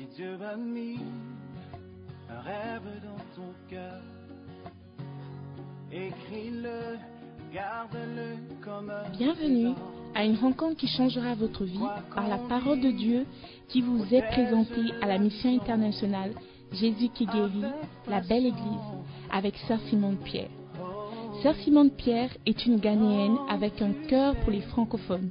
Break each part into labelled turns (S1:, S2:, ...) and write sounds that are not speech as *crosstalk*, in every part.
S1: Si Dieu a mis un rêve dans ton cœur, écris-le, garde-le comme un
S2: Bienvenue à une rencontre qui changera votre vie par la parole de Dieu qui vous est présentée à la mission internationale Jésus qui guérit, la belle église, avec Sœur Simone Pierre. Sœur Simone Pierre est une Ghanéenne avec un cœur pour les francophones.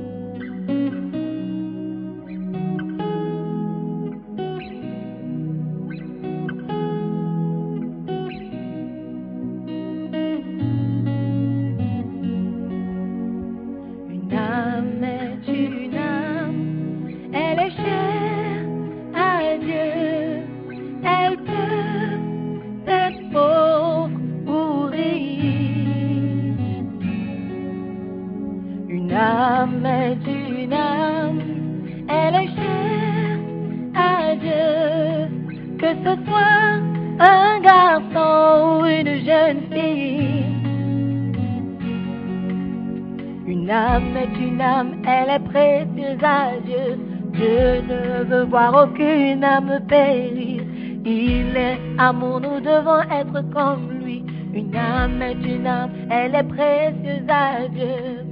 S3: Âme est une âme, elle est précieuse à Dieu. Dieu ne veut voir aucune âme périr. Il est amour, nous devons être comme lui. Une âme est une âme, elle est précieuse à Dieu.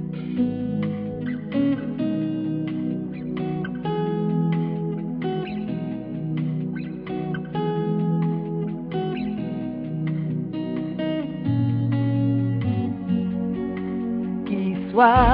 S3: qu'il soit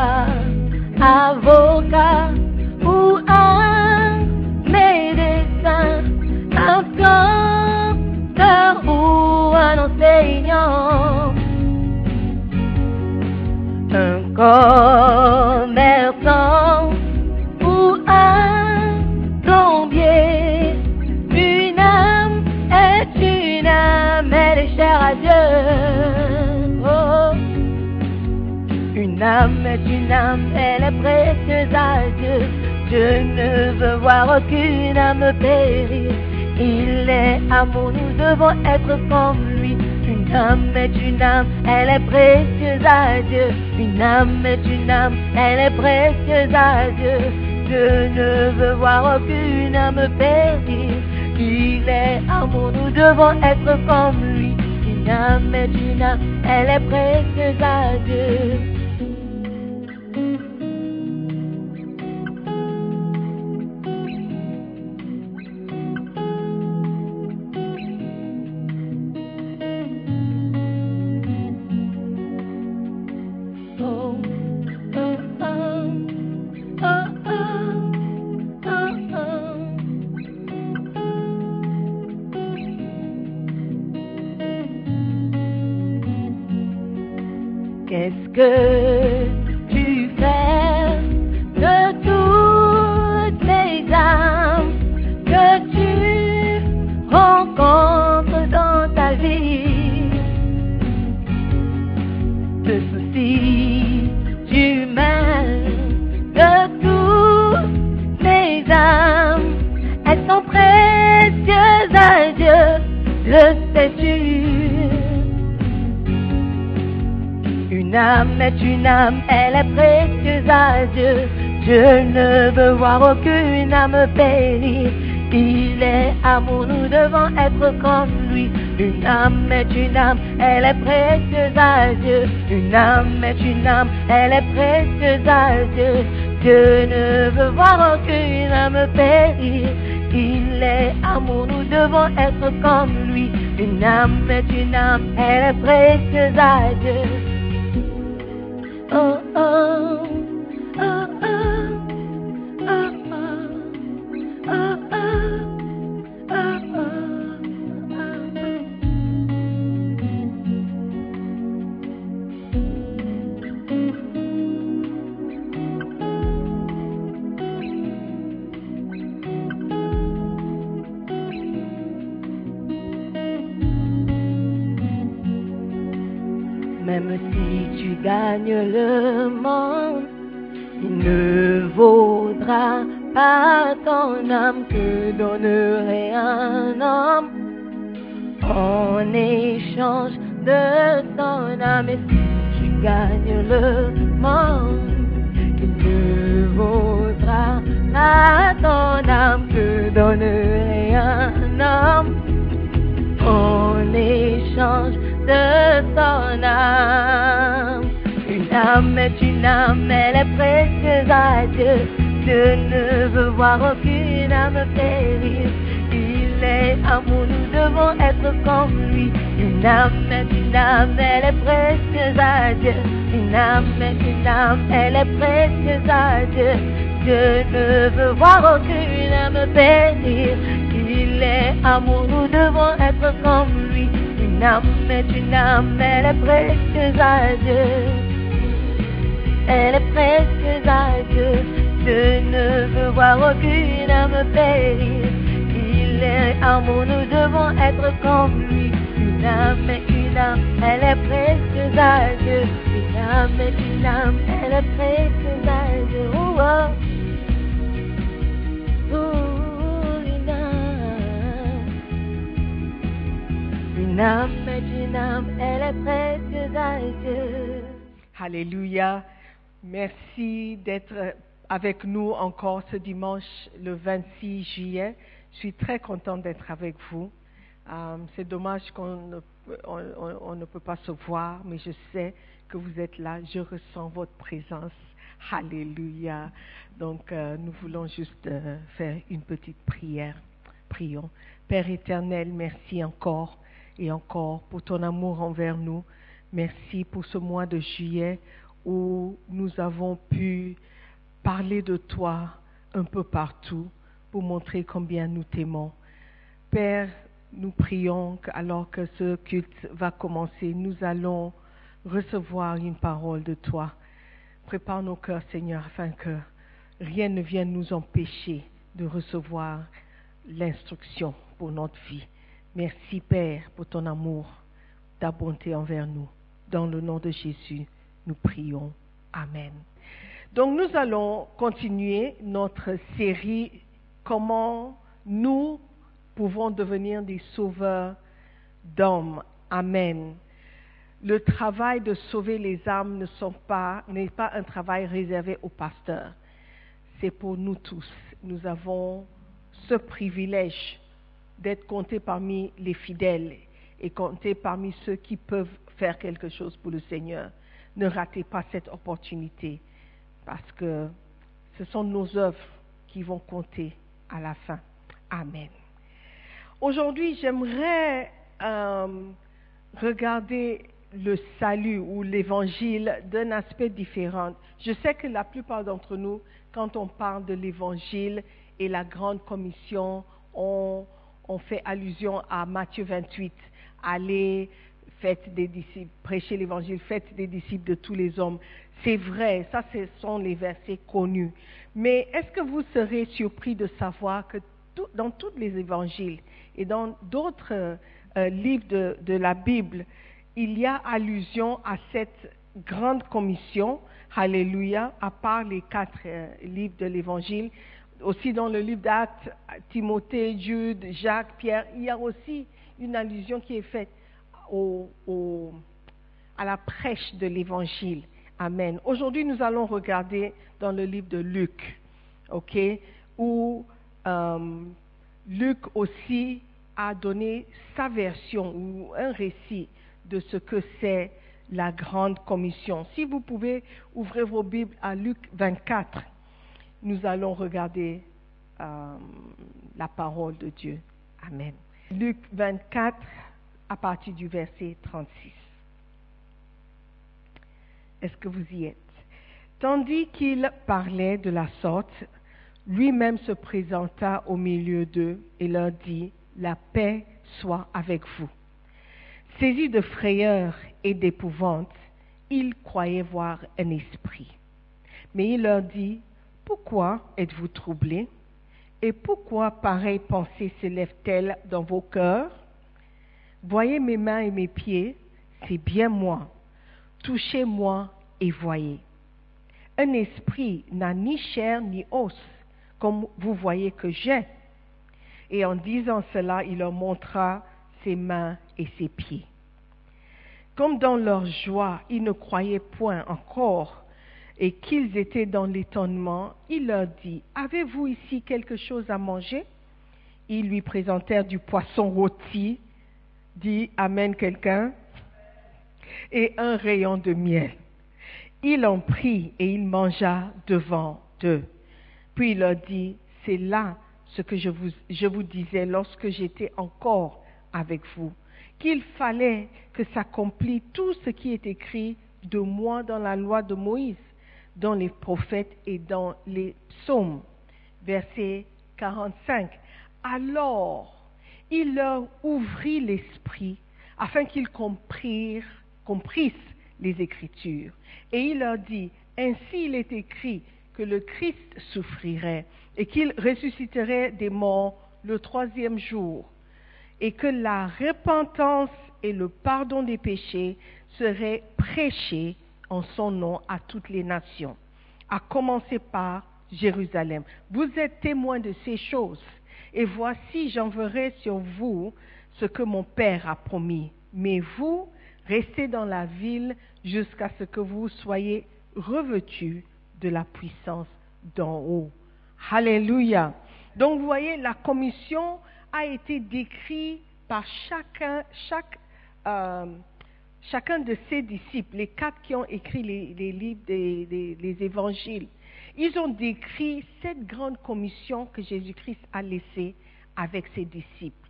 S3: voir aucune âme périr. Il est amour, nous devons être comme lui. Une âme est une âme, elle est précieuse à Dieu. Une âme est une âme, elle est précieuse à Dieu. Dieu ne veut voir aucune âme périr. Il est amour, nous devons être comme lui. Une âme est une âme, elle est précieuse à Dieu. Une âme, elle est précieuse à Dieu. Oh oh, oh oh, âme est une âme, elle est précieuse à Dieu. Dieu ne veut voir aucune âme périr. Il est amour, nous devons être comme lui. Une âme est une âme, elle est précieuse à Dieu. Une âme est une âme, elle est précieuse à Dieu. Dieu ne veut voir aucune âme périr. Il est amour, nous devons être comme lui. Une âme est une âme, elle est précieuse à Dieu. Elle est précieuse à Dieu. Dieu ne veut voir aucune âme périr. Il est amour, nous devons être comme lui. Une âme une âme, elle est précieuse à Dieu. Une âme une âme, elle est précieuse à Dieu. Oh, oh. Une âme. Une âme une âme, elle est précieuse à Dieu.
S4: Alléluia. Merci d'être avec nous encore ce dimanche, le 26 juillet. Je suis très contente d'être avec vous. Euh, C'est dommage qu'on ne, peut pas se voir, mais je sais que vous êtes là. Je ressens votre présence. Alléluia. Donc, euh, nous voulons juste euh, faire une petite prière. Prions. Père éternel, merci encore et encore pour ton amour envers nous. Merci pour ce mois de juillet où nous avons pu parler de toi un peu partout pour montrer combien nous t'aimons. Père, nous prions que, alors que ce culte va commencer, nous allons recevoir une parole de toi. Prépare nos cœurs, Seigneur, afin que rien ne vienne nous empêcher de recevoir l'instruction pour notre vie. Merci, Père, pour ton amour, ta bonté envers nous. Dans le nom de Jésus, nous prions. Amen. Donc nous allons continuer notre série Comment nous pouvons devenir des sauveurs d'hommes. Amen. Le travail de sauver les âmes n'est pas un travail réservé aux pasteurs. C'est pour nous tous. Nous avons ce privilège d'être comptés parmi les fidèles et comptés parmi ceux qui peuvent faire quelque chose pour le Seigneur. Ne ratez pas cette opportunité parce que ce sont nos œuvres qui vont compter à la fin. Amen. Aujourd'hui, j'aimerais euh, regarder le salut ou l'évangile d'un aspect différent. Je sais que la plupart d'entre nous, quand on parle de l'évangile et la grande commission, on, on fait allusion à Matthieu 28, allez, faites des disciples, prêchez l'évangile, faites des disciples de tous les hommes. C'est vrai, ça ce sont les versets connus. Mais est-ce que vous serez surpris de savoir que dans tous les évangiles et dans d'autres euh, livres de, de la Bible, il y a allusion à cette grande commission, Alléluia, à part les quatre euh, livres de l'évangile. Aussi dans le livre d'Actes, Timothée, Jude, Jacques, Pierre, il y a aussi une allusion qui est faite au- à la prêche de l'évangile. Amen. Aujourd'hui, nous allons regarder dans le livre de Luc, ok, où euh, Luc aussi a donné sa version ou un récit de ce que c'est la grande commission. Si vous pouvez ouvrir vos Bibles à Luc 24, nous allons regarder euh, la parole de Dieu. Amen. Luc 24 à partir du verset 36. Est-ce que vous y êtes? Tandis qu'il parlait de la sorte, lui-même se présenta au milieu d'eux et leur dit, La paix soit avec vous. Saisis de frayeur et d'épouvante, ils croyaient voir un esprit. Mais il leur dit, Pourquoi êtes-vous troublés? Et pourquoi pareille pensée s'élève-t-elle dans vos cœurs? Voyez mes mains et mes pieds, c'est bien moi. Touchez-moi et voyez. Un esprit n'a ni chair ni os, comme vous voyez que j'ai. Et en disant cela, il leur montra ses mains et ses pieds. Comme dans leur joie, ils ne croyaient point encore et qu'ils étaient dans l'étonnement, il leur dit, Avez-vous ici quelque chose à manger? Ils lui présentèrent du poisson rôti, dit Amen quelqu'un, et un rayon de miel. Il en prit et il mangea devant eux. Puis il leur dit, C'est là ce que je vous, je vous disais lorsque j'étais encore avec vous, qu'il fallait que s'accomplisse tout ce qui est écrit de moi dans la loi de Moïse, dans les prophètes et dans les psaumes. Verset 45. Alors, il leur ouvrit l'esprit afin qu'ils comprirent, comprissent les Écritures. Et il leur dit, Ainsi il est écrit que le Christ souffrirait et qu'il ressusciterait des morts le troisième jour, et que la repentance et le pardon des péchés seraient prêchés en son nom à toutes les nations, à commencer par Jérusalem. Vous êtes témoins de ces choses, et voici j'enverrai sur vous ce que mon Père a promis. Mais vous, restez dans la ville jusqu'à ce que vous soyez revêtus de la puissance d'en haut. Alléluia. Donc vous voyez, la commission a été décrite par chacun, euh, de ses disciples, les quatre qui ont écrit les, livres des- les évangiles. Ils ont décrit cette grande commission que Jésus-Christ a laissée avec ses disciples.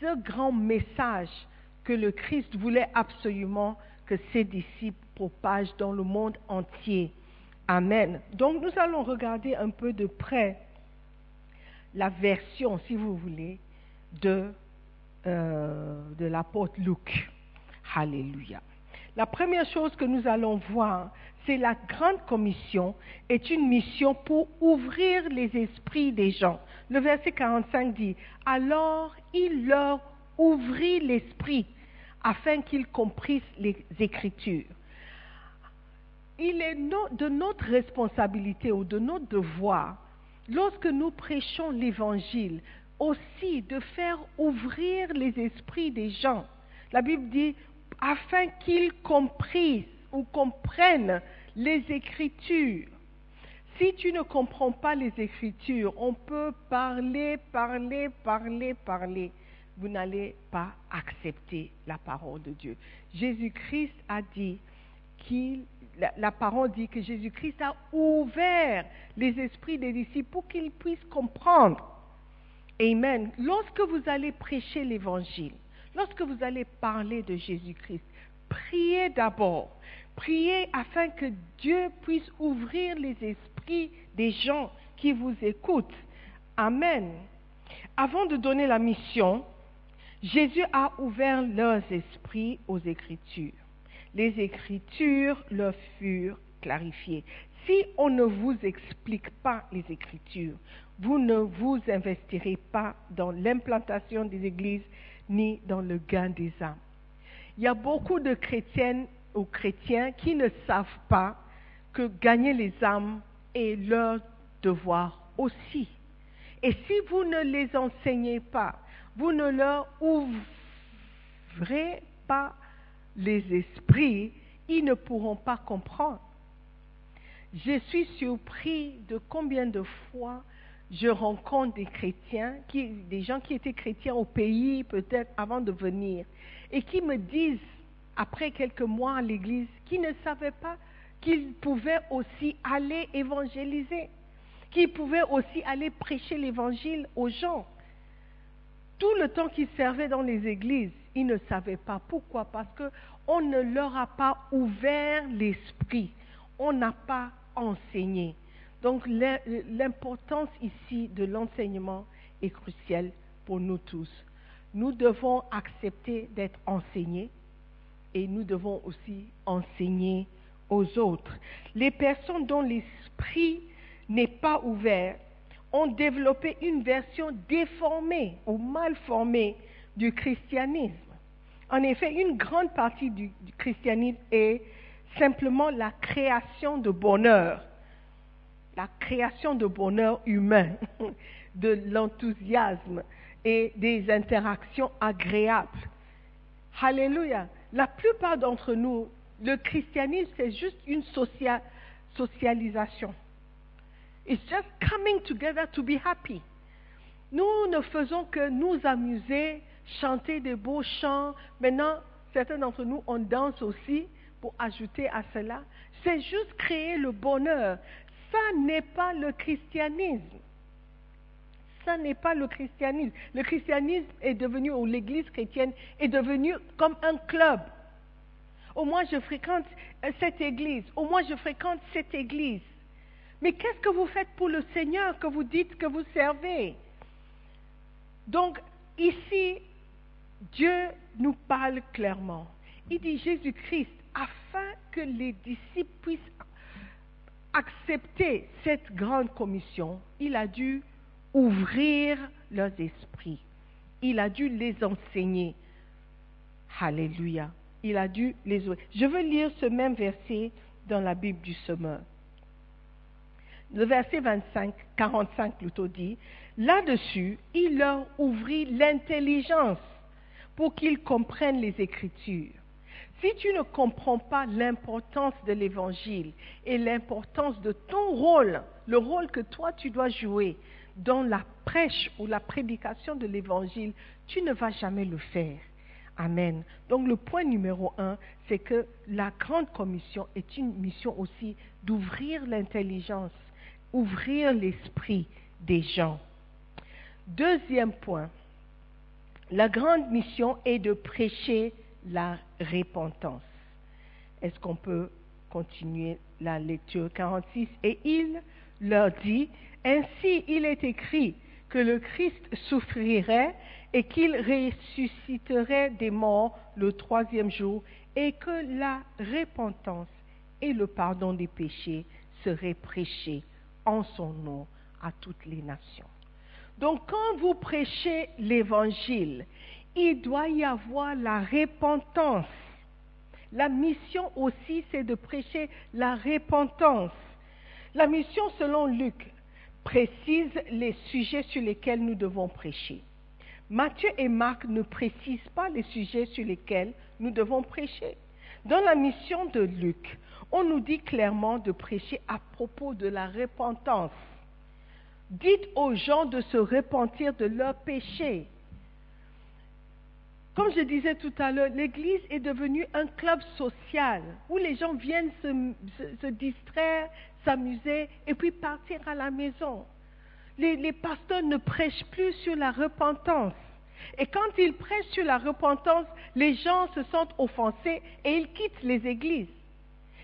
S4: Ce grand message que le Christ voulait absolument que ses disciples propagent dans le monde entier. Amen. Donc nous allons regarder un peu de près la version, si vous voulez, de, euh, l'apôtre Luc. Alléluia. La première chose que nous allons voir, c'est la grande commission est une mission pour ouvrir les esprits des gens. Le verset 45 dit, alors il leur ouvrit l'esprit afin qu'ils comprissent les Écritures. Il est de notre responsabilité ou de notre devoir, lorsque nous prêchons l'Évangile, aussi de faire ouvrir les esprits des gens. La Bible dit, afin qu'ils comprissent ou comprennent les Écritures. Si tu ne comprends pas les Écritures, on peut parler, parler, parler, parler. Vous n'allez pas accepter la parole de Dieu. Jésus-Christ a dit qu'il, la parole dit que Jésus-Christ a ouvert les esprits des disciples pour qu'ils puissent comprendre. Amen. Lorsque vous allez prêcher l'évangile, lorsque vous allez parler de Jésus-Christ, priez d'abord. Priez afin que Dieu puisse ouvrir les esprits des gens qui vous écoutent. Amen. Avant de donner la mission, Jésus a ouvert leurs esprits aux Écritures. Les Écritures leur furent clarifiées. Si on ne vous explique pas les Écritures, vous ne vous investirez pas dans l'implantation des églises ni dans le gain des âmes. Il y a beaucoup de chrétiennes ou chrétiens qui ne savent pas que gagner les âmes est leur devoir aussi. Et si vous ne les enseignez pas, vous ne leur ouvrez pas les esprits, ils ne pourront pas comprendre. Je suis surpris de combien de fois je rencontre des chrétiens, des gens qui étaient chrétiens au pays peut-être avant de venir, et qui me disent, après quelques mois à l'église, qu'ils ne savaient pas qu'ils pouvaient aussi aller évangéliser, qu'ils pouvaient aussi aller prêcher l'évangile aux gens. Tout le temps qu'ils servaient dans les églises, ils ne savaient pas. Pourquoi Parce qu'on ne leur a pas ouvert l'esprit. On n'a pas enseigné. Donc l'im- l'importance ici de l'enseignement est cruciale pour nous tous. Nous devons accepter d'être enseignés et nous devons aussi enseigner aux autres. Les personnes dont l'esprit n'est pas ouvert ont développé une version déformée ou mal formée du christianisme. En effet, une grande partie du christianisme est simplement la création de bonheur, la création de bonheur humain, *laughs* de l'enthousiasme et des interactions agréables. Alléluia. La plupart d'entre nous, le christianisme, c'est juste une socia- socialisation. It's just coming together to be happy. Nous ne faisons que nous amuser, chanter des beaux chants. Maintenant, certains d'entre nous, on danse aussi pour ajouter à cela. C'est juste créer le bonheur. Ça n'est pas le christianisme. Ça n'est pas le christianisme. Le christianisme est devenu, ou l'église chrétienne est devenue comme un club. Au moins je fréquente euh, cette église. Au moins je fréquente cette église. Mais qu'est-ce que vous faites pour le Seigneur que vous dites que vous servez? Donc, ici, Dieu nous parle clairement. Il dit Jésus-Christ, afin que les disciples puissent accepter cette grande commission, il a dû ouvrir leurs esprits. Il a dû les enseigner. Alléluia. Il a dû les ouvrir. Je veux lire ce même verset dans la Bible du Semeur. Le verset 25, 45 plutôt dit, là-dessus, il leur ouvrit l'intelligence pour qu'ils comprennent les Écritures. Si tu ne comprends pas l'importance de l'Évangile et l'importance de ton rôle, le rôle que toi tu dois jouer dans la prêche ou la prédication de l'Évangile, tu ne vas jamais le faire. Amen. Donc le point numéro un, c'est que la grande commission est une mission aussi d'ouvrir l'intelligence, ouvrir l'esprit des gens. Deuxième point, la grande mission est de prêcher la repentance. Est-ce qu'on peut continuer la lecture 46 Et il leur dit, ainsi il est écrit que le Christ souffrirait et qu'il ressusciterait des morts le troisième jour et que la repentance et le pardon des péchés seraient prêchés en son nom à toutes les nations. Donc quand vous prêchez l'évangile, il doit y avoir la repentance. La mission aussi, c'est de prêcher la repentance. La mission, selon Luc, précise les sujets sur lesquels nous devons prêcher. Matthieu et Marc ne précisent pas les sujets sur lesquels nous devons prêcher. Dans la mission de Luc, on nous dit clairement de prêcher à propos de la repentance. Dites aux gens de se repentir de leurs péchés. Comme je disais tout à l'heure, l'Église est devenue un club social où les gens viennent se, distraire, s'amuser et puis partir à la maison. Les, les pasteurs ne prêchent plus sur la repentance. Et quand ils prêchent sur la repentance, les gens se sentent offensés et ils quittent les églises.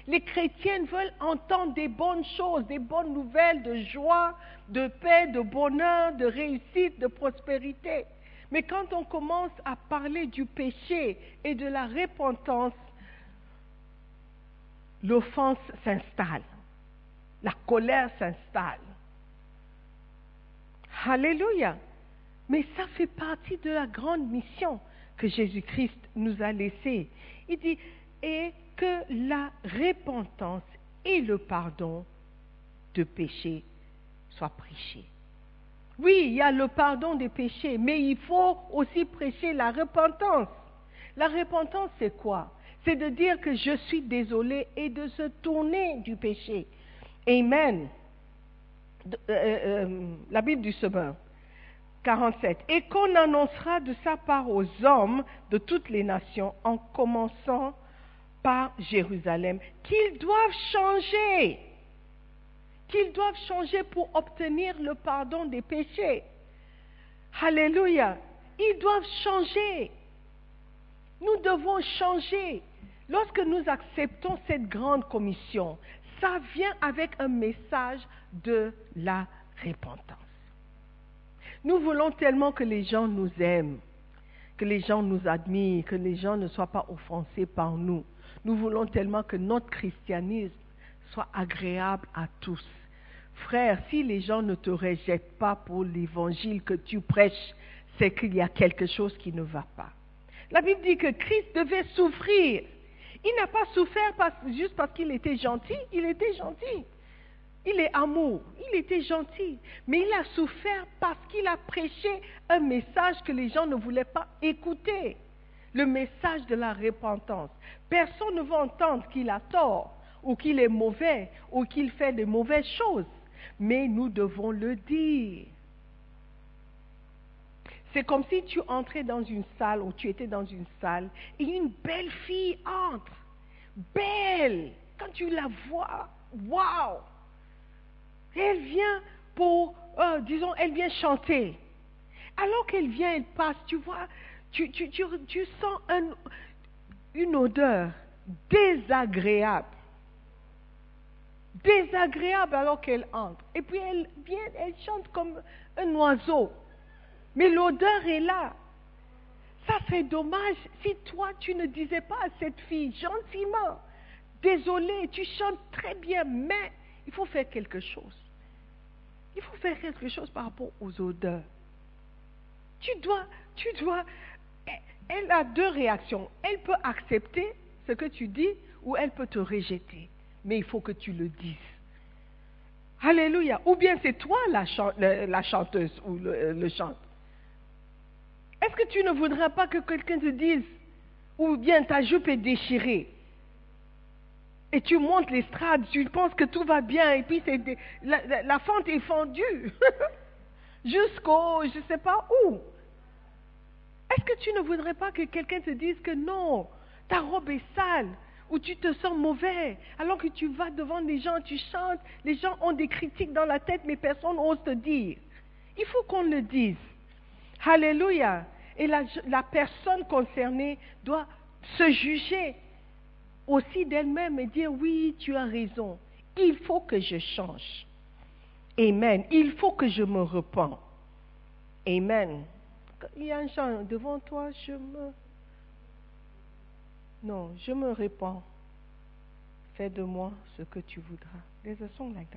S4: Les chrétiens veulent entendre des bonnes choses, des bonnes nouvelles de joie, de paix, de bonheur, de réussite, de prospérité. Mais quand on commence à parler du péché et de la repentance, l'offense s'installe, la colère s'installe. Alléluia. Mais ça fait partie de la grande mission que Jésus-Christ nous a laissée. Il dit, et que la repentance et le pardon de péché soient prêchés. Oui, il y a le pardon des péchés, mais il faut aussi prêcher la repentance. La repentance, c'est quoi? C'est de dire que je suis désolé et de se tourner du péché. Amen. De- euh, euh, la Bible du Semeur. 47. Et qu'on annoncera de sa part aux hommes de toutes les nations, en commençant par Jérusalem, qu'ils doivent changer, qu'ils doivent changer pour obtenir le pardon des péchés. Alléluia. Ils doivent changer. Nous devons changer. Lorsque nous acceptons cette grande commission, ça vient avec un message de la repentance. Nous voulons tellement que les gens nous aiment, que les gens nous admirent, que les gens ne soient pas offensés par nous. Nous voulons tellement que notre christianisme soit agréable à tous. Frère, si les gens ne te rejettent pas pour l'évangile que tu prêches, c'est qu'il y a quelque chose qui ne va pas. La Bible dit que Christ devait souffrir. Il n'a pas souffert juste parce qu'il était gentil, il était gentil. Il est amour, il était gentil, mais il a souffert parce qu'il a prêché un message que les gens ne voulaient pas écouter, le message de la repentance. Personne ne veut entendre qu'il a tort, ou qu'il est mauvais, ou qu'il fait de mauvaises choses, mais nous devons le dire. C'est comme si tu entrais dans une salle ou tu étais dans une salle et une belle fille entre. Belle. Quand tu la vois, waouh. Elle vient pour, euh, disons, elle vient chanter. Alors qu'elle vient, elle passe, tu vois, tu, tu, tu, tu sens un, une odeur désagréable. Désagréable alors qu'elle entre. Et puis elle vient, elle chante comme un oiseau. Mais l'odeur est là. Ça serait dommage si toi tu ne disais pas à cette fille gentiment, désolé, tu chantes très bien, mais il faut faire quelque chose. Il faut faire quelque chose par rapport aux odeurs. Tu dois, tu dois, elle a deux réactions. Elle peut accepter ce que tu dis ou elle peut te rejeter. Mais il faut que tu le dises. Alléluia. Ou bien c'est toi la, chanteuse ou le, le chante. Est-ce que tu ne voudrais pas que quelqu'un te dise, ou bien ta jupe est déchirée, et tu montes l'estrade, tu penses que tout va bien, et puis la, la, fente est fendue *laughs* jusqu'au je ne sais pas où. Est-ce que tu ne voudrais pas que quelqu'un te dise que non, ta robe est sale, ou tu te sens mauvais, alors que tu vas devant les gens, tu chantes, les gens ont des critiques dans la tête, mais personne n'ose te dire. Il faut qu'on le dise. Alléluia. Et la, personne concernée doit se juger aussi d'elle-même et dire oui, tu as raison. Il faut que je change. Amen. Il faut que je me repens. Amen. Il y a un chant devant toi, je me. Non, je me répands. Fais de moi ce que tu voudras. There's a song like.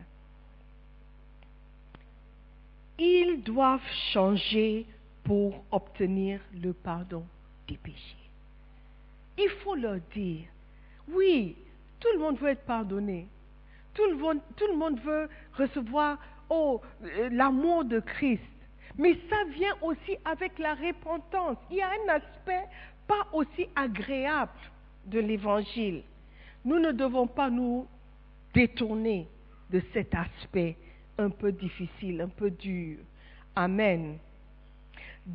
S4: Ils doivent changer pour obtenir le pardon des péchés. Il faut leur dire, oui, tout le monde veut être pardonné. Tout le monde, tout le monde veut recevoir oh, euh, l'amour de Christ. Mais ça vient aussi avec la repentance. Il y a un aspect pas aussi agréable de l'évangile. Nous ne devons pas nous détourner de cet aspect un peu difficile, un peu dur. Amen.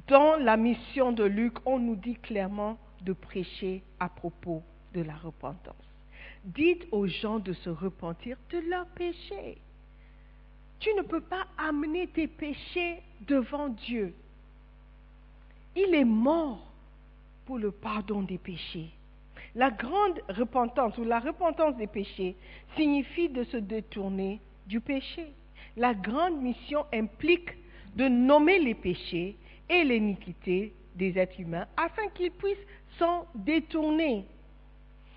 S4: Dans la mission de Luc, on nous dit clairement de prêcher à propos de la repentance. Dites aux gens de se repentir de leurs péchés. Tu ne peux pas amener tes péchés devant Dieu. Il est mort pour le pardon des péchés. La grande repentance ou la repentance des péchés signifie de se détourner du péché. La grande mission implique de nommer les péchés et l'iniquité des êtres humains afin qu'ils puissent s'en détourner.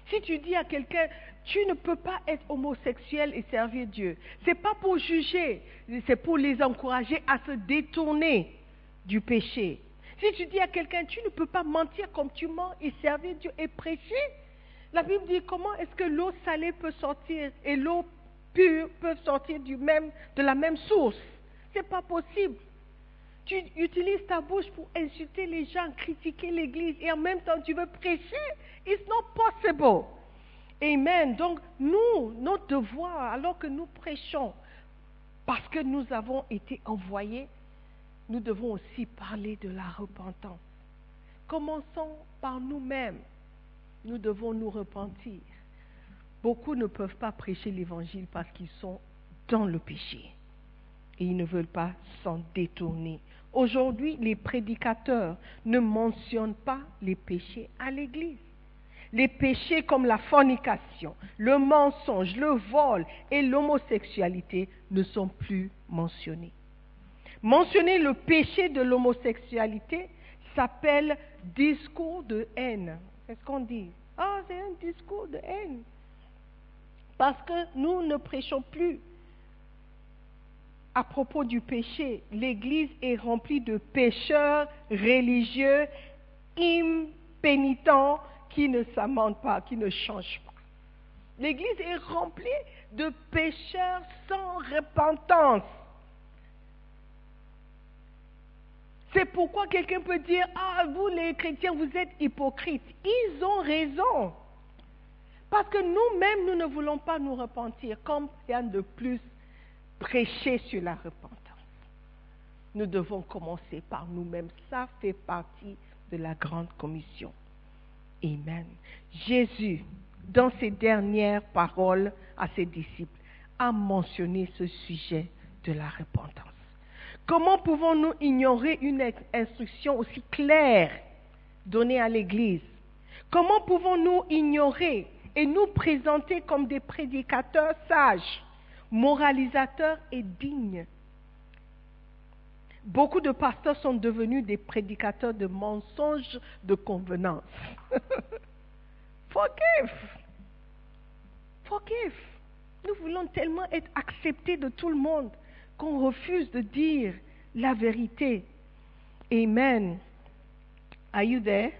S4: Si tu dis à quelqu'un, tu ne peux pas être homosexuel et servir Dieu, ce n'est pas pour juger, c'est pour les encourager à se détourner du péché. Si tu dis à quelqu'un, tu ne peux pas mentir comme tu mens et servir Dieu et prêcher, la Bible dit comment est-ce que l'eau salée peut sortir et l'eau pure peut sortir du même, de la même source. Ce n'est pas possible. Tu utilises ta bouche pour insulter les gens, critiquer l'Église et en même temps tu veux prêcher. It's not possible. Amen. Donc nous, notre devoir, alors que nous prêchons, parce que nous avons été envoyés, nous devons aussi parler de la repentance. Commençons par nous-mêmes. Nous devons nous repentir. Beaucoup ne peuvent pas prêcher l'Évangile parce qu'ils sont dans le péché et ils ne veulent pas s'en détourner. Aujourd'hui, les prédicateurs ne mentionnent pas les péchés à l'Église. Les péchés comme la fornication, le mensonge, le vol et l'homosexualité ne sont plus mentionnés. Mentionner le péché de l'homosexualité s'appelle discours de haine. C'est ce qu'on dit. Ah, c'est un discours de haine. Parce que nous ne prêchons plus à propos du péché, l'Église est remplie de pécheurs religieux impénitents qui ne s'amendent pas, qui ne changent pas. L'Église est remplie de pécheurs sans repentance. C'est pourquoi quelqu'un peut dire, ah, vous les chrétiens, vous êtes hypocrites. Ils ont raison. Parce que nous-mêmes, nous ne voulons pas nous repentir. Comme rien de plus prêcher sur la repentance. Nous devons commencer par nous-mêmes. Ça fait partie de la grande commission. Amen. Jésus, dans ses dernières paroles à ses disciples, a mentionné ce sujet de la repentance. Comment pouvons-nous ignorer une instruction aussi claire donnée à l'Église? Comment pouvons-nous ignorer et nous présenter comme des prédicateurs sages, moralisateurs et dignes? Beaucoup de pasteurs sont devenus des prédicateurs de mensonges de convenance. *laughs* Forgive. Forgive. Nous voulons tellement être acceptés de tout le monde qu'on refuse de dire la vérité. Amen. Are you there?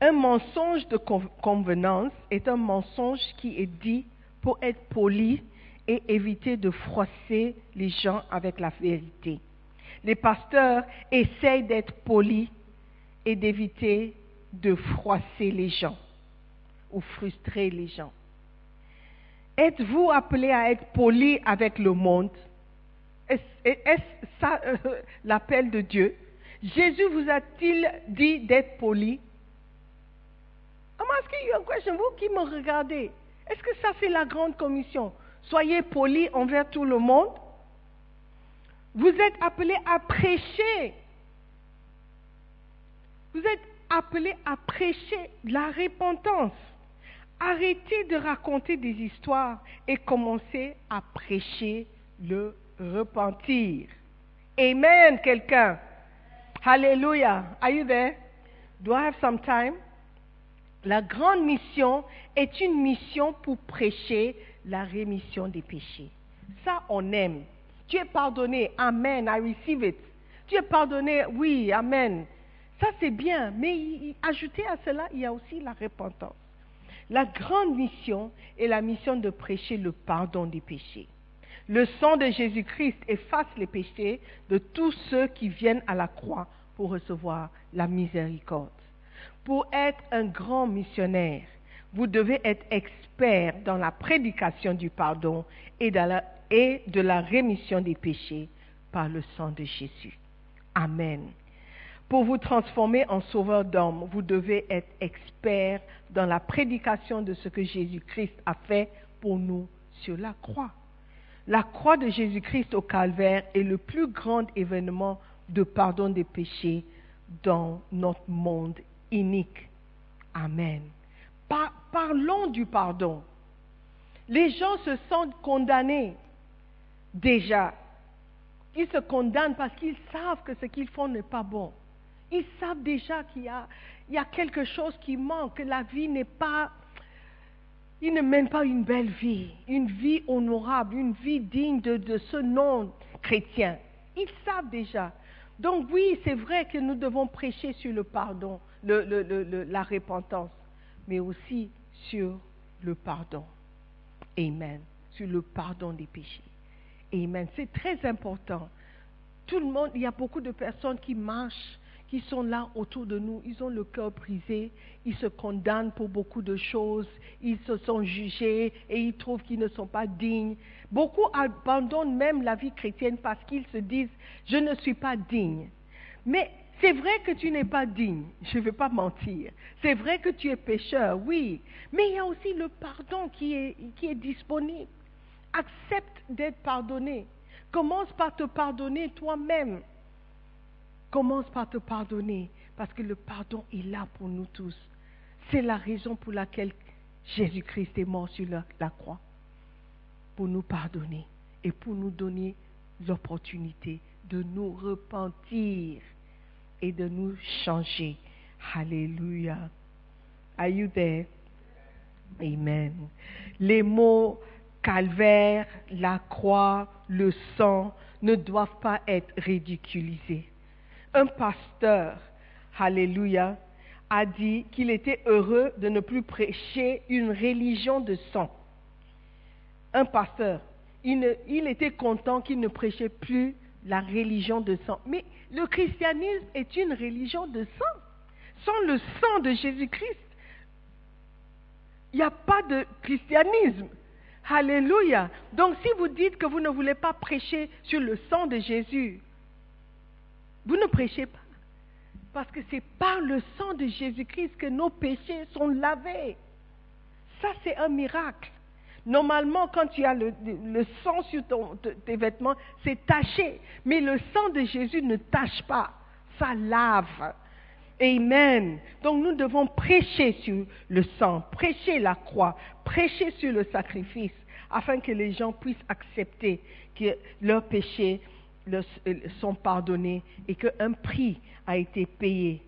S4: Un mensonge de convenance est un mensonge qui est dit pour être poli et éviter de froisser les gens avec la vérité. Les pasteurs essayent d'être polis et d'éviter de froisser les gens ou frustrer les gens. Êtes-vous appelé à être poli avec le monde? Est-ce ça euh, l'appel de Dieu? Jésus vous a-t-il dit d'être poli? I'm asking you a question? Vous qui me regardez, est-ce que ça c'est la grande commission? Soyez poli envers tout le monde. Vous êtes appelé à prêcher. Vous êtes appelé à prêcher la repentance. Arrêtez de raconter des histoires et commencez à prêcher le repentir. Amen, quelqu'un. Hallelujah. Are you there? Do I have some time? La grande mission est une mission pour prêcher la rémission des péchés. Ça, on aime. Tu es pardonné. Amen. I receive it. Tu es pardonné. Oui, Amen. Ça, c'est bien. Mais ajouté à cela, il y a aussi la repentance. La grande mission est la mission de prêcher le pardon des péchés. Le sang de Jésus-Christ efface les péchés de tous ceux qui viennent à la croix pour recevoir la miséricorde. Pour être un grand missionnaire, vous devez être expert dans la prédication du pardon et de la, rémission des péchés par le sang de Jésus. Amen. Pour vous transformer en sauveur d'hommes, vous devez être expert dans la prédication de ce que Jésus-Christ a fait pour nous sur la croix. La croix de Jésus-Christ au calvaire est le plus grand événement de pardon des péchés dans notre monde unique. Amen. parlons du pardon. Les gens se sentent condamnés déjà. Ils se condamnent parce qu'ils savent que ce qu'ils font n'est pas bon. Ils savent déjà qu'il y a, quelque chose qui manque, que la vie n'est pas... Ils ne mènent pas une belle vie, une vie honorable, une vie digne de, ce nom chrétien. Ils savent déjà. Donc oui, c'est vrai que nous devons prêcher sur le pardon, la repentance, mais aussi sur le pardon. Amen. Sur le pardon des péchés. Amen. C'est très important. Tout le monde, il y a beaucoup de personnes qui marchent qui sont là autour de nous, ils ont le cœur brisé, ils se condamnent pour beaucoup de choses, ils se sont jugés et ils trouvent qu'ils ne sont pas dignes. Beaucoup abandonnent même la vie chrétienne parce qu'ils se disent, je ne suis pas digne. Mais c'est vrai que tu n'es pas digne, je ne vais pas mentir. C'est vrai que tu es pécheur, oui. Mais il y a aussi le pardon qui est disponible. Accepte d'être pardonné. Commence par te pardonner toi-même. Commence par te pardonner, parce que le pardon est là pour nous tous. C'est la raison pour laquelle Jésus-Christ est mort sur la, croix, pour nous pardonner et pour nous donner l'opportunité de nous repentir et de nous changer. Alléluia. Are you there? Amen. Les mots calvaire, la croix, le sang ne doivent pas être ridiculisés un pasteur Alléluia, a dit qu'il était heureux de ne plus prêcher une religion de sang. Un pasteur, il, était content qu'il ne prêchait plus la religion de sang. Mais le christianisme est une religion de sang. Sans le sang de Jésus-Christ, il n'y a pas de christianisme. Alléluia. Donc si vous dites que vous ne voulez pas prêcher sur le sang de Jésus, vous ne prêchez pas. Parce que c'est par le sang de Jésus-Christ que nos péchés sont lavés. Ça, c'est un miracle. Normalement, quand tu as le, sang sur tes vêtements, c'est taché. Mais le sang de Jésus ne tache pas. Ça lave. Amen. Donc nous devons prêcher sur le sang, prêcher la croix, prêcher sur le sacrifice, afin que les gens puissent accepter que leurs péchés euh, sont pardonnés et qu'un prix a été payé.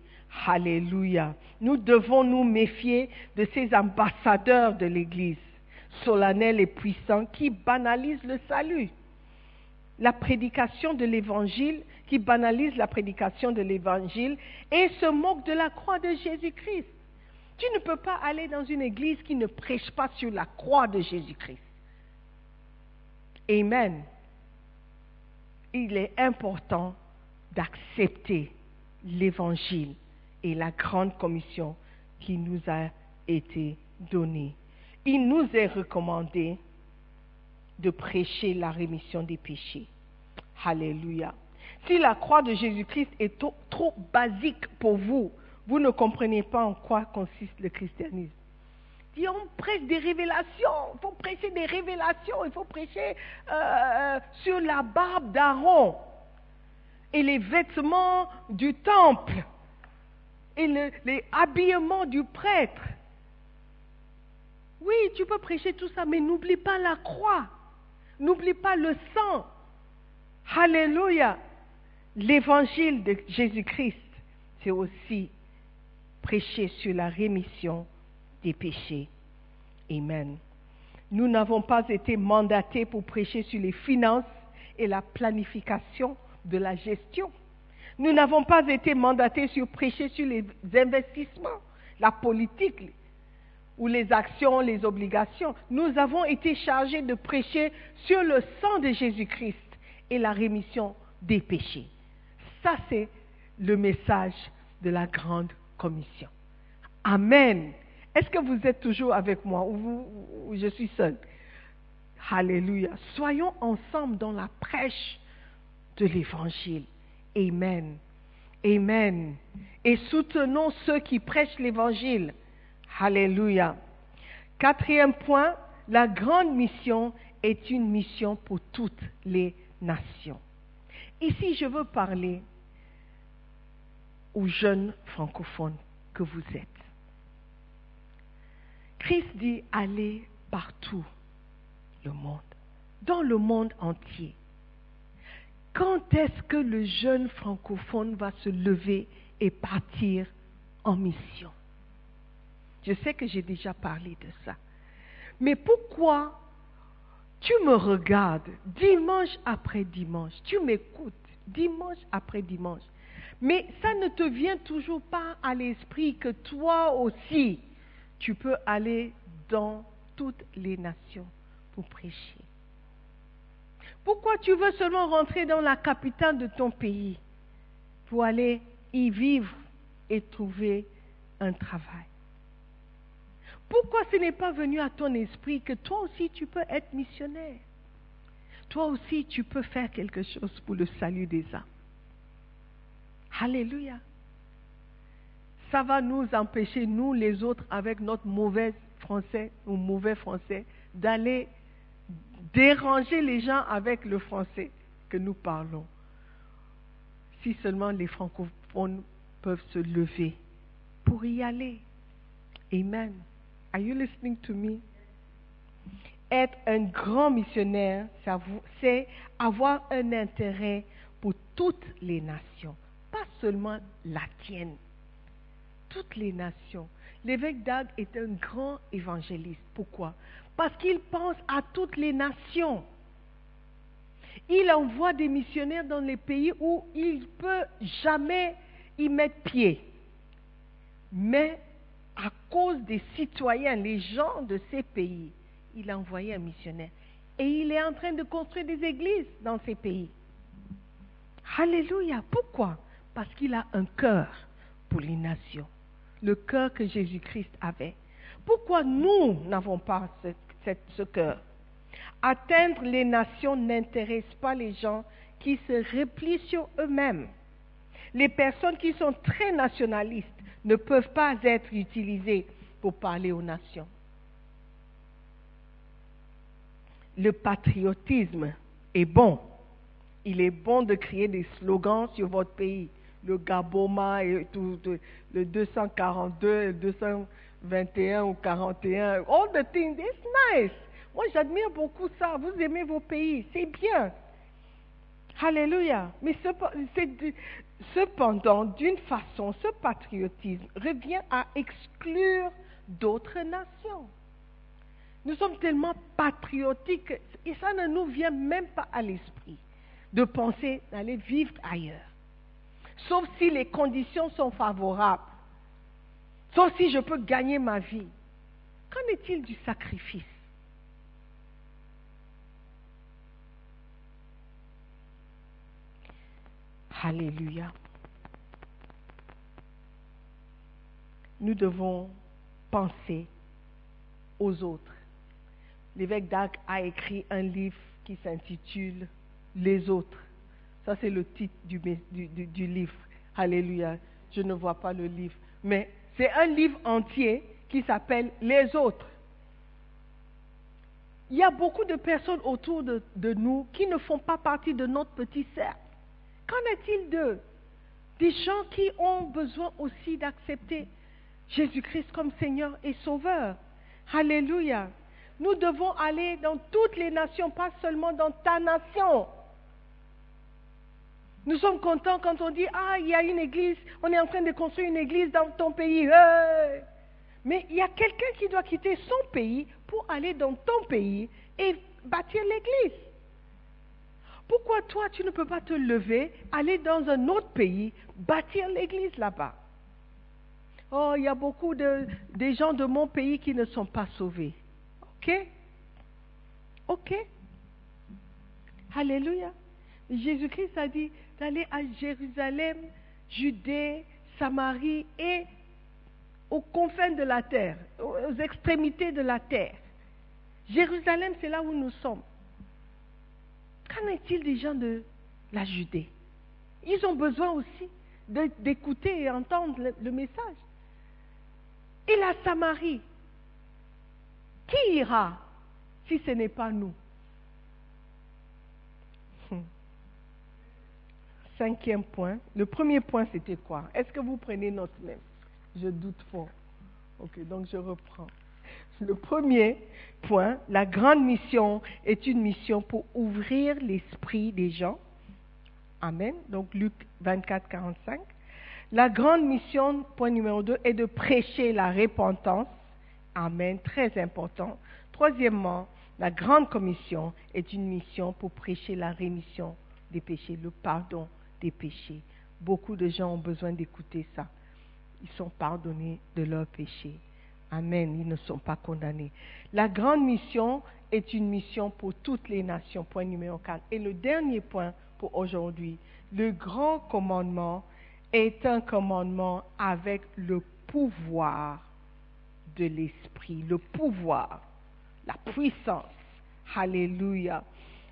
S4: Alléluia. Nous devons nous méfier de ces ambassadeurs de l'Église, solennels et puissants, qui banalisent le salut la prédication de l'évangile, qui banalise la prédication de l'évangile et se moque de la croix de Jésus-Christ. Tu ne peux pas aller dans une église qui ne prêche pas sur la croix de Jésus-Christ. Amen. Il est important d'accepter l'évangile et la grande commission qui nous a été donnée. Il nous est recommandé de prêcher la rémission des péchés. Alléluia. Si la croix de Jésus-Christ est trop, trop basique pour vous, vous ne comprenez pas en quoi consiste le christianisme. Dis, on prêche des révélations, il faut prêcher des révélations, il faut prêcher euh, sur la barbe d'Aaron et les vêtements du temple et le, les habillements du prêtre. Oui, tu peux prêcher tout ça, mais n'oublie pas la croix. N'oublie pas le sang. Alléluia. L'évangile de Jésus-Christ, c'est aussi prêcher sur la rémission des péchés. Amen. Nous n'avons pas été mandatés pour prêcher sur les finances et la planification de la gestion. Nous n'avons pas été mandatés sur prêcher sur les investissements, la politique, ou les actions, les obligations. Nous avons été chargés de prêcher sur le sang de Jésus-Christ et la rémission des péchés. Ça, c'est le message de la grande commission. Amen. Est-ce que vous êtes toujours avec moi ou, je suis seul Alléluia. Soyons ensemble dans la prêche de l'évangile. Amen. Amen. Et soutenons ceux qui prêchent l'évangile. Alléluia. Quatrième point, la grande mission est une mission pour toutes les nations. Ici, je veux parler aux jeunes francophones que vous êtes. Christ dit allez partout le monde, dans le monde entier. Quand est-ce que le jeune francophone va se lever et partir en mission? Je sais que j'ai déjà parlé de ça. Mais pourquoi tu me regardes dimanche après dimanche, tu m'écoutes dimanche après dimanche, mais ça ne te vient toujours pas à l'esprit que toi aussi, tu peux aller dans toutes les nations pour prêcher. Pourquoi tu veux seulement rentrer dans la capitale de ton pays pour aller y vivre et trouver un travail? Pourquoi ce n'est pas venu à ton esprit que toi aussi tu peux être missionnaire? Toi aussi tu peux faire quelque chose pour le salut des âmes. Alléluia. Ça va nous empêcher, nous les autres, avec notre mauvais français ou mauvais français, d'aller déranger les gens avec le français que nous parlons. Si seulement les francophones peuvent se lever pour y aller. Amen. Are you listening to me? Être un grand missionnaire, c'est avoir un intérêt pour toutes les nations, pas seulement la tienne. Toutes les nations. L'évêque Dag est un grand évangéliste. Pourquoi? Parce qu'il pense à toutes les nations. Il envoie des missionnaires dans les pays où il ne peut jamais y mettre pied. Mais à cause des citoyens, les gens de ces pays, il a envoyé un missionnaire. Et il est en train de construire des églises dans ces pays. Alléluia. Pourquoi? Parce qu'il a un cœur pour les nations. Le cœur que Jésus-Christ avait. Pourquoi nous n'avons pas ce, cœur? Atteindre les nations n'intéresse pas les gens qui se replient sur eux-mêmes. Les personnes qui sont très nationalistes ne peuvent pas être utilisées pour parler aux nations. Le patriotisme est bon. Il est bon de créer des slogans sur votre pays. Le Gaboma et tout, le 242, le 221 ou 41. All the things, it's nice. Moi, j'admire beaucoup ça. Vous aimez vos pays, c'est bien. Alléluia. Mais cependant, d'une façon, ce patriotisme revient à exclure d'autres nations. Nous sommes tellement patriotiques et ça ne nous vient même pas à l'esprit de penser d'aller vivre ailleurs. Sauf si les conditions sont favorables. Sauf si je peux gagner ma vie. Qu'en est-il du sacrifice? Alléluia. Nous devons penser aux autres. L'évêque Dag a écrit un livre qui s'intitule Les autres. Ça, c'est le titre du, livre. Alléluia. Je ne vois pas le livre. Mais c'est un livre entier qui s'appelle Les autres. Il y a beaucoup de personnes autour de, de nous qui ne font pas partie de notre petit cercle. Qu'en est-il d'eux Des gens qui ont besoin aussi d'accepter Jésus-Christ comme Seigneur et Sauveur? Alléluia. Nous devons aller dans toutes les nations, pas seulement dans ta nation. Nous sommes contents quand on dit, ah, il y a une église, on est en train de construire une église dans ton pays. Mais il y a quelqu'un qui doit quitter son pays pour aller dans ton pays et bâtir l'église. Pourquoi toi, tu ne peux pas te lever, aller dans un autre pays, bâtir l'église là-bas? Oh, il y a beaucoup de des gens de mon pays qui ne sont pas sauvés. OK? OK? Alléluia. Jésus-Christ a dit d'aller à Jérusalem, Judée, Samarie et aux confins de la terre, aux extrémités de la terre. Jérusalem, c'est là où nous sommes. Qu'en est-il des gens de la Judée? Ils ont besoin aussi d'écouter et entendre le, le message. Et la Samarie Qui ira si ce n'est pas nous? Cinquième point. Le premier point, c'était quoi? Est-ce que vous prenez note même? Je doute fort. Ok, donc je reprends. Le premier point, la grande mission est une mission pour ouvrir l'esprit des gens. Amen. Donc Luc 24, 45. La grande mission, point numéro 2, est de prêcher la repentance. Amen. Très important. Troisièmement, la grande commission est une mission pour prêcher la rémission des péchés, le pardon des péchés. Beaucoup de gens ont besoin d'écouter ça. Ils sont pardonnés de leurs péchés. Amen. Ils ne sont pas condamnés. La grande mission est une mission pour toutes les nations. Point numéro 4. Et le dernier point pour aujourd'hui, le grand commandement est un commandement avec le pouvoir de l'esprit, le pouvoir, la puissance. Alléluia.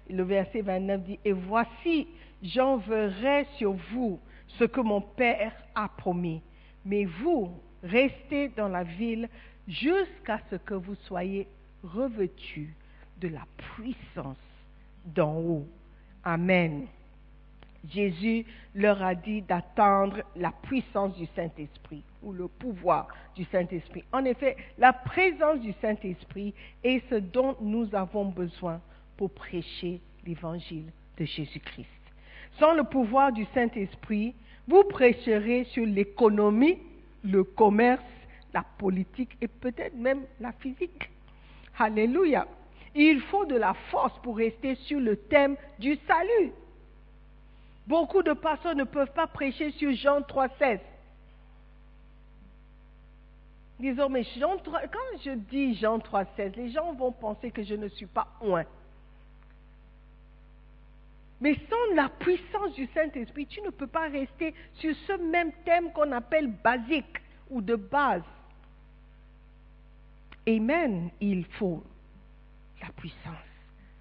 S4: Le verset 29 dit, Et voici, j'enverrai sur vous ce que mon Père a promis, mais vous restez dans la ville jusqu'à ce que vous soyez revêtus de la puissance d'en haut. Amen. Jésus leur a dit d'attendre la puissance du Saint-Esprit ou le pouvoir du Saint-Esprit. En effet, la présence du Saint-Esprit est ce dont nous avons besoin pour prêcher l'évangile de Jésus-Christ. Sans le pouvoir du Saint-Esprit, vous prêcherez sur l'économie, le commerce, la politique et peut-être même la physique. Alléluia. Il faut de la force pour rester sur le thème du salut. Beaucoup de pasteurs ne peuvent pas prêcher sur Jean 3,16. Disons, mais Jean 3, quand je dis Jean 3,16, les gens vont penser que je ne suis pas oint. Mais sans la puissance du Saint-Esprit, tu ne peux pas rester sur ce même thème qu'on appelle basique ou de base. Amen. Il faut la puissance.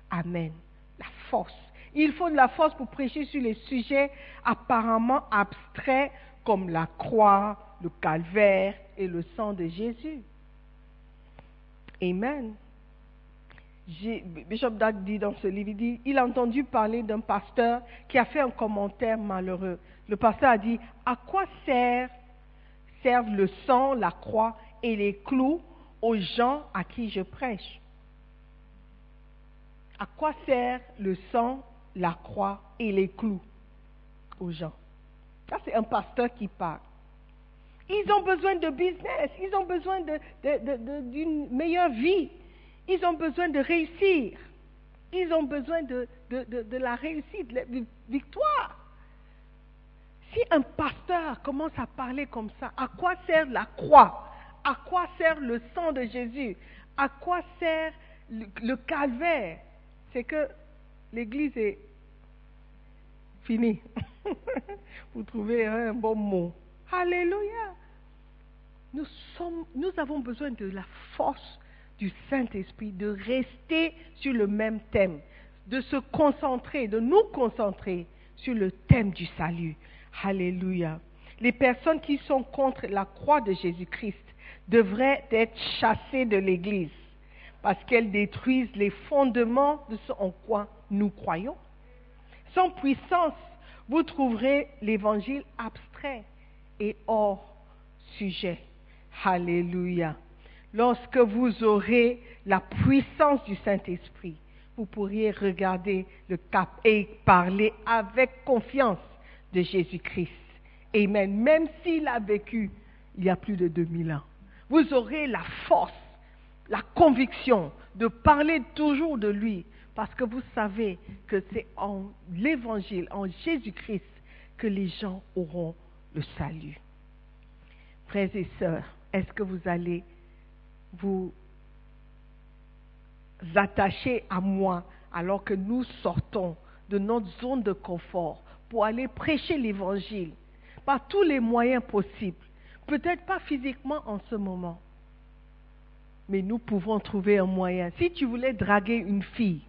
S4: Amen. La force. Il faut de la force pour prêcher sur les sujets apparemment abstraits comme la croix, le calvaire et le sang de Jésus. Amen. Bishop Dag dit dans ce livre, il a entendu parler d'un pasteur qui a fait un commentaire malheureux. Le pasteur a dit, à quoi sert, servent le sang, la croix et les clous aux gens à qui je prêche? À quoi sert le sang, la croix et les clous aux gens? Ça, c'est un pasteur qui parle. Ils ont besoin de business, ils ont besoin d'une meilleure vie, ils ont besoin de réussir, ils ont besoin de, la réussite, de la victoire. Si un pasteur commence à parler comme ça, à quoi sert la croix? À quoi sert le sang de Jésus? À quoi sert le, calvaire? C'est que l'Église est finie. *laughs* Vous trouvez un bon mot. Alléluia. Nous, avons besoin de la force du Saint-Esprit, de rester sur le même thème, de se concentrer, de nous concentrer sur le thème du salut. Alléluia. Les personnes qui sont contre la croix de Jésus-Christ devraient être chassées de l'Église parce qu'elles détruisent les fondements de ce en quoi nous croyons. Sans puissance, vous trouverez l'Évangile abstrait et hors sujet. Alléluia. Lorsque vous aurez la puissance du Saint-Esprit, vous pourriez regarder le cap et parler avec confiance de Jésus-Christ. Amen. Même s'il a vécu il y a plus de 2000 ans, vous aurez la force, la conviction de parler toujours de lui parce que vous savez que c'est en l'évangile, en Jésus-Christ, que les gens auront le salut. Frères et sœurs, est-ce que vous allez vous attacher à moi alors que nous sortons de notre zone de confort pour aller prêcher l'évangile par tous les moyens possibles. Peut-être pas physiquement en ce moment, mais nous pouvons trouver un moyen. Si tu voulais draguer une fille,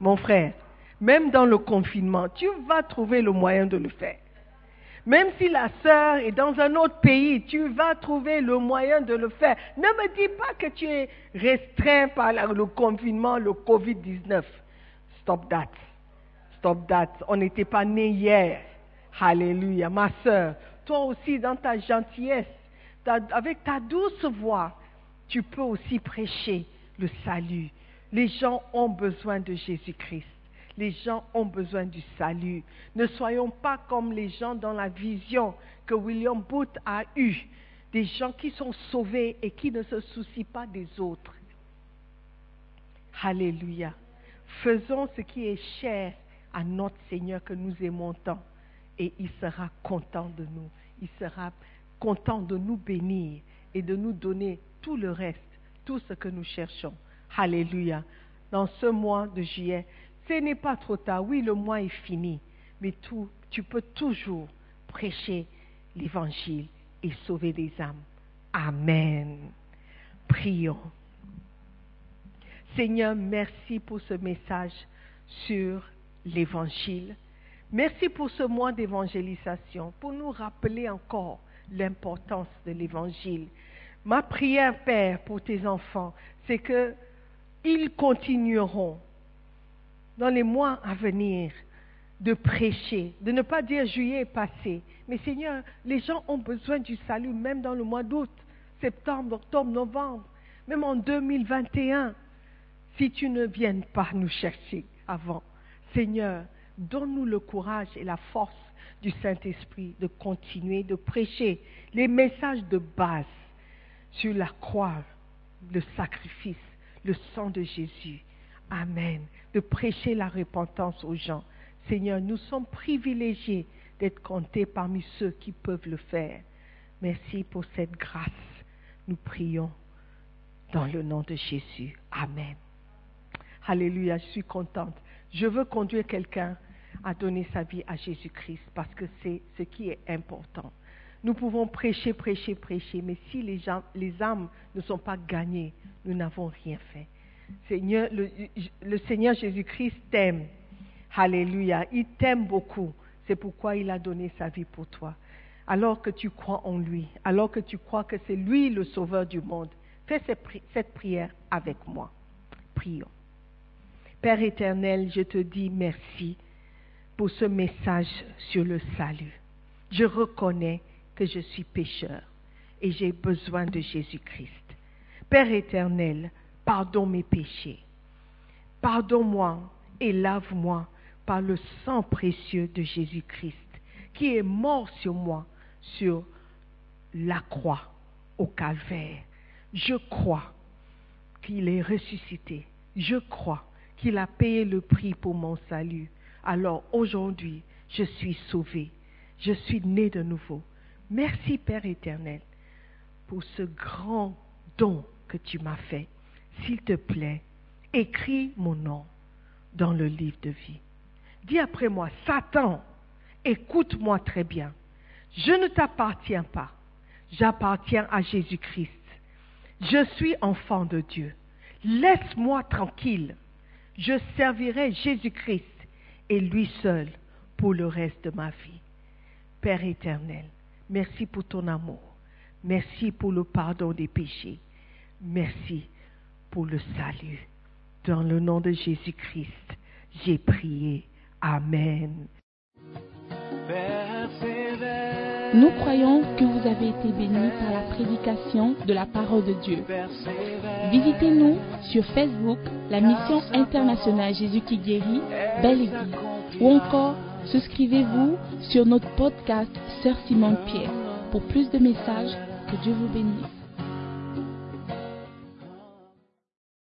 S4: mon frère, même dans le confinement, tu vas trouver le moyen de le faire. Même si la sœur est dans un autre pays, tu vas trouver le moyen de le faire. Ne me dis pas que tu es restreint par le confinement, le Covid-19. Stop that. Stop that. On n'était pas né hier. Alléluia. Ma sœur, toi aussi, dans ta gentillesse, avec ta douce voix, tu peux aussi prêcher le salut. Les gens ont besoin de Jésus-Christ. Les gens ont besoin du salut. Ne soyons pas comme les gens dans la vision que William Booth a eue. Des gens qui sont sauvés et qui ne se soucient pas des autres. Alléluia. Faisons ce qui est cher à notre Seigneur que nous aimons tant et il sera content de nous. Il sera content de nous bénir et de nous donner tout le reste, tout ce que nous cherchons. Alléluia. Dans ce mois de juillet, ce n'est pas trop tard. Oui, le mois est fini, mais tu peux toujours prêcher l'évangile et sauver des âmes. Amen. Prions. Seigneur, merci pour ce message sur l'évangile. Merci pour ce mois d'évangélisation, pour nous rappeler encore l'importance de l'évangile. Ma prière, Père, pour tes enfants, c'est qu'ils continueront dans les mois à venir de prêcher, de ne pas dire juillet est passé. Mais Seigneur, les gens ont besoin du salut même dans le mois d'août, septembre, octobre, novembre, même en 2021. Si tu ne viens pas nous chercher avant, Seigneur, donne-nous le courage et la force du Saint-Esprit de continuer de prêcher les messages de base sur la croix, le sacrifice, le sang de Jésus. Amen de prêcher la repentance aux gens. Seigneur, nous sommes privilégiés d'être comptés parmi ceux qui peuvent le faire. Merci pour cette grâce. Nous prions dans le nom de Jésus. Amen. Alléluia, je suis contente. Je veux conduire quelqu'un à donner sa vie à Jésus-Christ parce que c'est ce qui est important. Nous pouvons prêcher, prêcher, prêcher, mais si les, gens, les âmes ne sont pas gagnées, nous n'avons rien fait. Seigneur, le, le Seigneur Jésus-Christ t'aime. Alléluia. Il t'aime beaucoup. C'est pourquoi il a donné sa vie pour toi. Alors que tu crois en lui, alors que tu crois que c'est lui le sauveur du monde, fais cette prière avec moi. Prions. Père éternel, je te dis merci pour ce message sur le salut. Je reconnais que je suis pécheur et j'ai besoin de Jésus-Christ. Père éternel, pardonne mes péchés. Pardonne-moi et lave-moi par le sang précieux de Jésus-Christ qui est mort sur moi sur la croix au calvaire. Je crois qu'il est ressuscité. Je crois qu'il a payé le prix pour mon salut. Alors aujourd'hui, je suis sauvé. Je suis né de nouveau. Merci Père éternel pour ce grand don que tu m'as fait. S'il te plaît, écris mon nom dans le livre de vie. Dis après moi, Satan, écoute-moi très bien. Je ne t'appartiens pas. J'appartiens à Jésus-Christ. Je suis enfant de Dieu. Laisse-moi tranquille. Je servirai Jésus-Christ et lui seul pour le reste de ma vie. Père éternel, merci pour ton amour. Merci pour le pardon des péchés. Merci pour le salut. Dans le nom de Jésus-Christ, j'ai prié. Amen.
S2: Nous croyons que vous avez été bénis par la prédication de la parole de Dieu. Visitez-nous sur Facebook, la mission internationale Jésus qui guérit, Belle Église, ou encore souscrivez-vous sur notre podcast Sœur Simone Pierre pour plus de messages. Que Dieu vous bénisse.